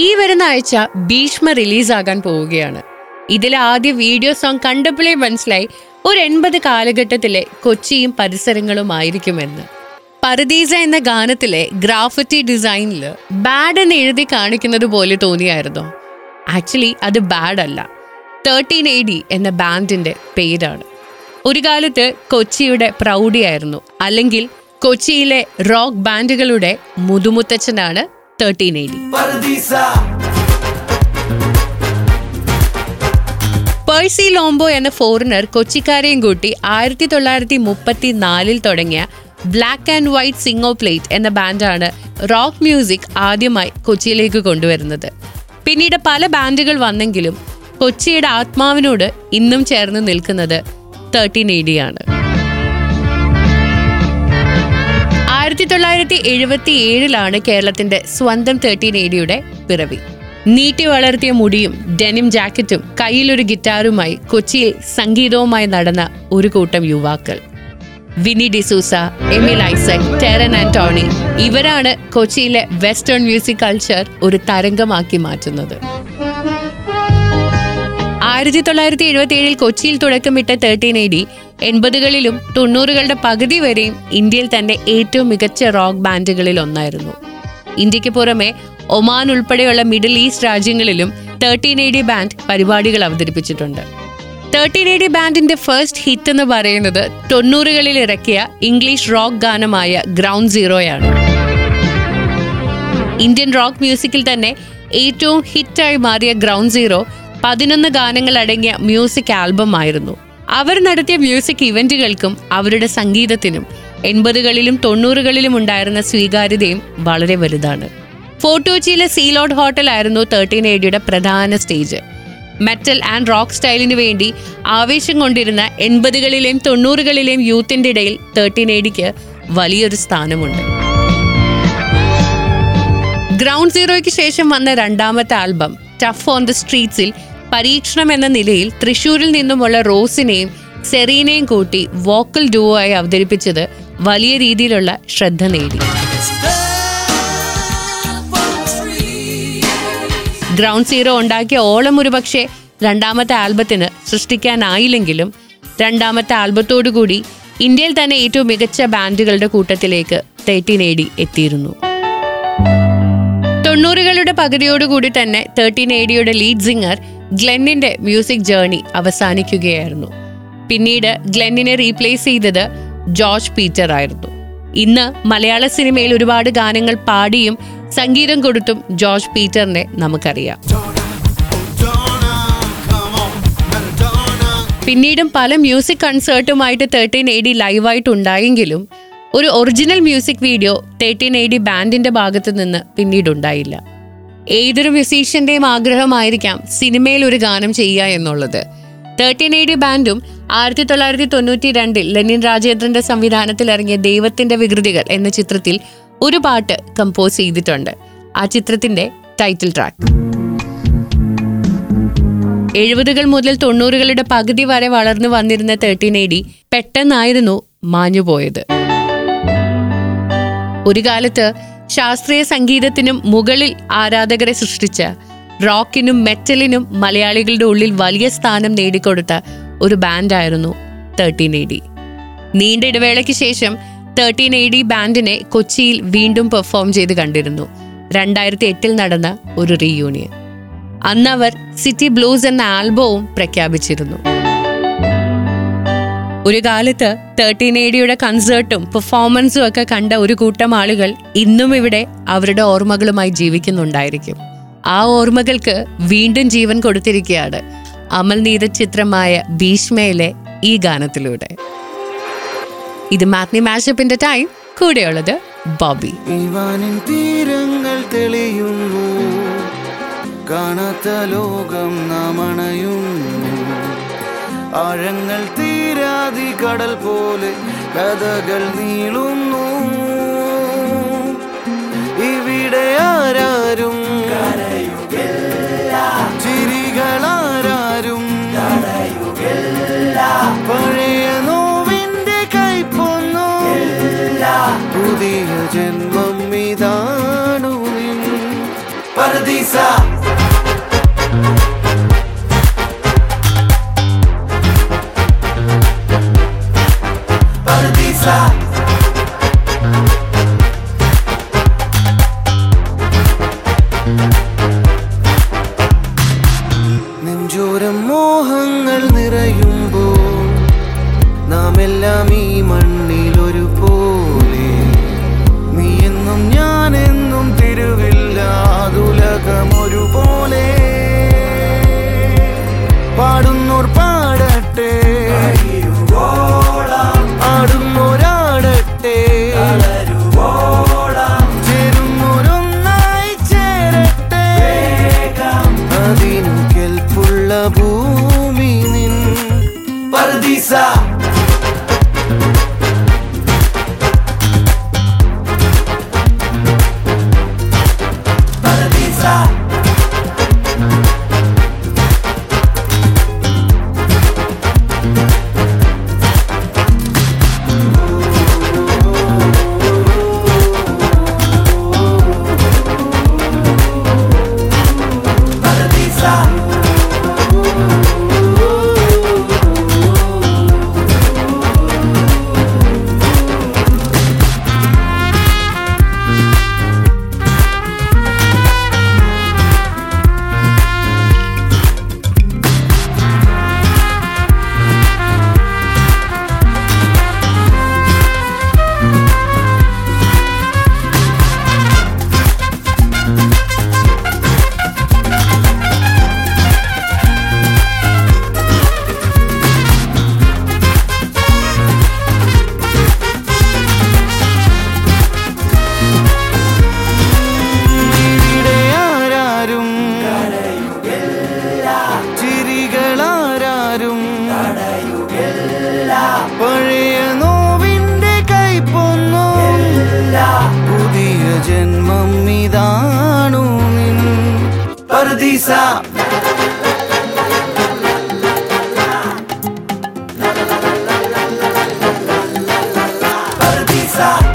ഈ വരുന്ന ആഴ്ച ഭീഷ്മ റിലീസാകാൻ പോവുകയാണ്. ഇതിലെ ആദ്യ വീഡിയോ സോങ് കണ്ടപ്പോഴേ മനസ്സിലായി ഒരു എൺപത് കാലഘട്ടത്തിലെ കൊച്ചിയും പരിസരങ്ങളും ആയിരിക്കുമെന്ന് പരദീസ എന്ന ഗാനത്തിലെ ഗ്രാഫിറ്റി ഡിസൈനിൽ ബാഡ് എന്ന് എഴുതി കാണിക്കുന്നത് പോലെ തോന്നിയായിരുന്നു. ആക്ച്വലി അത് ബാഡ് അല്ല. തേർട്ടീൻ എ ഡി എന്ന ബാൻഡിന്റെ പേരാണ്. ഒരു കാലത്ത് കൊച്ചിയുടെ പ്രൗഢിയായിരുന്നു. അല്ലെങ്കിൽ കൊച്ചിയിലെ റോക്ക് ബാൻഡുകളുടെ മുതുമുത്തച്ഛനാണ് തേർട്ടീൻ എയ്റ്റി. പേഴ്സി ലോംബോ എന്ന ഫോറിനർ കൊച്ചിക്കാരെയും കൂട്ടി ആയിരത്തി തൊള്ളായിരത്തി മുപ്പത്തി നാലിൽ തുടങ്ങിയ ബ്ലാക്ക് ആൻഡ് വൈറ്റ് സിംഗോ പ്ലേറ്റ് എന്ന ബാൻഡാണ് റോക്ക് മ്യൂസിക് ആദ്യമായി കൊച്ചിയിലേക്ക് കൊണ്ടുവരുന്നത്. പിന്നീട് പല ബാൻഡുകൾ വന്നെങ്കിലും കൊച്ചിയുടെ ആത്മാവിനോട് ഇന്നും ചേർന്ന് നിൽക്കുന്നത് തേർട്ടീൻ എയ്ഡിയാണ് ആണ്. ആയിരത്തി തൊള്ളായിരത്തി എഴുപത്തി ഏഴിലാണ് കേരളത്തിന്റെ സ്വന്തം തേർട്ടീൻ എ പിറവി. നീട്ടി വളർത്തിയ മുടിയും ഡെനിം ജാക്കറ്റും കയ്യിലൊരു ഗിറ്റാറുമായി കൊച്ചിയിൽ സംഗീതവുമായി നടന്ന ഒരു കൂട്ടം യുവാക്കൾ. വിനി ഡിസൂസ എമിൽ ഐസക് ടെറൻ ആന്റോണി ഇവരാണ് കൊച്ചിയിലെ വെസ്റ്റേൺ മ്യൂസിക് കൾച്ചർ ഒരു തരംഗമാക്കി മാറ്റുന്നത്. ആയിരത്തി തൊള്ളായിരത്തി എഴുപത്തി ഏഴിൽ കൊച്ചിയിൽ തുടക്കമിട്ട തേർട്ടീൻ എ ഡി എൺപതുകളിലും തൊണ്ണൂറുകളുടെ പകുതി വരെയും ഇന്ത്യയിൽ തന്റെ ഏറ്റവും മികച്ച റോക്ക് ബാൻഡുകളിൽ ഒന്നായിരുന്നു. ഇന്ത്യയ്ക്ക് പുറമെ ഒമാൻ ഉൾപ്പെടെയുള്ള മിഡിൽ ഈസ്റ്റ് രാജ്യങ്ങളിലും തേർട്ടീൻ എ ഡി ബാൻഡ് പരിപാടികൾ അവതരിപ്പിച്ചിട്ടുണ്ട്. തേർട്ടീൻ എ ഡി ബാൻഡിന്റെ ഫസ്റ്റ് ഹിറ്റ് എന്ന് പറയുന്നത് തൊണ്ണൂറുകളിൽ ഇറക്കിയ ഇംഗ്ലീഷ് റോക്ക് ഗാനമായ ഗ്രൗണ്ട് സീറോയാണ് ഇന്ത്യൻ റോക്ക് മ്യൂസിക്കിൽ തന്നെ ഏറ്റവും ഹിറ്റായി മാറിയ ഗ്രൗണ്ട് സീറോ പതിനൊന്ന് ഗാനങ്ങൾ അടങ്ങിയ മ്യൂസിക് ആൽബം ആയിരുന്നു. അവർ നടത്തിയ മ്യൂസിക് ഇവന്റുകൾക്കും അവരുടെ സംഗീതത്തിനും എൺപതുകളിലും തൊണ്ണൂറുകളിലും ഉണ്ടായിരുന്ന സ്വീകാര്യതയും വളരെ വലുതാണ്. ഫോർട്ടോച്ചിയിലെ സീലോഡ് ഹോട്ടലായിരുന്നു തേർട്ടീൻ എയ്ഡിയുടെ പ്രധാന സ്റ്റേജ്. മെറ്റൽ ആൻഡ് റോക്ക് സ്റ്റൈലിന് വേണ്ടി ആവേശം കൊണ്ടിരുന്ന എൺപതുകളിലെയും തൊണ്ണൂറുകളിലെയും യൂത്തിന്റെ ഇടയിൽ തേർട്ടീൻ എയ്ഡിക്ക് വലിയൊരു സ്ഥാനമുണ്ട്. ഗ്രൗണ്ട് സീറോയ്ക്ക് ശേഷം വന്ന രണ്ടാമത്തെ ആൽബം ടഫ് ഓൺ ദ സ്ട്രീറ്റ്സിൽ പരീക്ഷണം എന്ന നിലയിൽ തൃശൂരിൽ നിന്നുമുള്ള റോസിനെയും സെറീനയും കൂട്ടി വോക്കൽ ഡുവോ ആയി അവതരിപ്പിച്ചത് വലിയ രീതിയിലുള്ള ശ്രദ്ധ നേടി. ഗ്രൗണ്ട് സീറോ ഉണ്ടാക്കിയ ഓളം ഒരു പക്ഷേ രണ്ടാമത്തെ ആൽബത്തിന് സൃഷ്ടിക്കാനായില്ലെങ്കിലും രണ്ടാമത്തെ ആൽബത്തോടുകൂടി ഇന്ത്യയിൽ തന്നെ ഏറ്റവും മികച്ച ബാൻഡുകളുടെ കൂട്ടത്തിലേക്ക് തേട്ടി നേടി എത്തിയിരുന്നു. തൊണ്ണൂറുകളുടെ പകുതിയോടുകൂടി തന്നെ തേർട്ടീൻ എ ഡിയുടെ ലീഡ് സിംഗർ ഗ്ലെന്നിന്റെ മ്യൂസിക് ജേർണി അവസാനിക്കുകയായിരുന്നു. പിന്നീട് ഗ്ലെന്നിനെ റീപ്ലേസ് ചെയ്തത് ജോർജ് പീറ്റർ ആയിരുന്നു. ഇന്ന് മലയാള സിനിമയിൽ ഒരുപാട് ഗാനങ്ങൾ പാടിയും സംഗീതം കൊടുത്തും ജോർജ് പീറ്ററിനെ നമുക്കറിയാം. പിന്നീടും പല മ്യൂസിക് കൺസേർട്ടുമായിട്ട് തേർട്ടീൻ എ ഡി ലൈവായിട്ട് ഉണ്ടായെങ്കിലും ഒരു original music video thirteen A D ബാൻഡിന്റെ ഭാഗത്ത് നിന്ന് പിന്നീട് ഉണ്ടായില്ല. ഏതൊരു മ്യൂസീഷ്യന്റെയും ആഗ്രഹമായിരിക്കാം സിനിമയിൽ ഒരു ഗാനം ചെയ്യുക എന്നുള്ളത്. തേർട്ടീൻ എയ്ഡി ബാൻഡും ആയിരത്തി തൊള്ളായിരത്തി തൊണ്ണൂറ്റി രണ്ടിൽ ലെനിൻ രാജേന്ദ്രന്റെ സംവിധാനത്തിൽ ഇറങ്ങിയ ദൈവത്തിന്റെ വികൃതികൾ എന്ന ചിത്രത്തിൽ ഒരു പാട്ട് കമ്പോസ് ചെയ്തിട്ടുണ്ട്. ആ ചിത്രത്തിന്റെ ടൈറ്റിൽ ട്രാക്ക് എഴുപതുകൾ മുതൽ തൊണ്ണൂറുകളുടെ പകുതി വരെ വളർന്നു വന്നിരുന്ന തേർട്ടീൻ എയ്ഡി പെട്ടെന്നായിരുന്നു മാഞ്ഞുപോയത്. ഒരു കാലത്ത് ശാസ്ത്രീയ സംഗീതത്തിനും മുകളിൽ ആരാധകരെ സൃഷ്ടിച്ച റോക്കിനും മെറ്റലിനും മലയാളികളുടെ ഉള്ളിൽ വലിയ സ്ഥാനം നേടിക്കൊടുത്ത ഒരു ബാൻഡായിരുന്നു തേർട്ടീൻ എ ഡി. നീണ്ട ഇടവേളയ്ക്ക് ശേഷം തേർട്ടീൻ എ ഡി ബാൻഡിനെ കൊച്ചിയിൽ വീണ്ടും പെർഫോം ചെയ്ത് കണ്ടിരുന്നു. രണ്ടായിരത്തി എട്ടിൽ നടന്ന ഒരു റീയൂണിയൻ അന്ന് അവർ സിറ്റി ബ്ലൂസ് എന്ന ആൽബവും പ്രഖ്യാപിച്ചിരുന്നു. ഒരു കാലത്ത് തേർട്ടീൻ എ കൺസേർട്ടും പെർഫോമൻസും ഒക്കെ കണ്ട ഒരു കൂട്ടം ആളുകൾ ഇന്നും ഇവിടെ അവരുടെ ഓർമ്മകളുമായി ജീവിക്കുന്നുണ്ടായിരിക്കും. ആ ഓർമ്മകൾക്ക് വീണ്ടും ജീവൻ കൊടുത്തിരിക്കുകയാണ് അമൽ നീത ചിത്രമായ ഭീഷ്മയിലെ ഈ ഗാനത്തിലൂടെ. ഇത് മാത്നി മാഷപ്പിന്റെ ടൈം കൂടെയുള്ളത് ബോബി. തീരങ്ങൾ തെളിയുന്നു. കാണാത്ത ലോകം നാം അണയുന്നു. ആഴങ്ങൾ തീരാതി കടൽ പോലെ കഥകൾ നീളുന്നു. ഇവിടെ ആരാരും what's up. la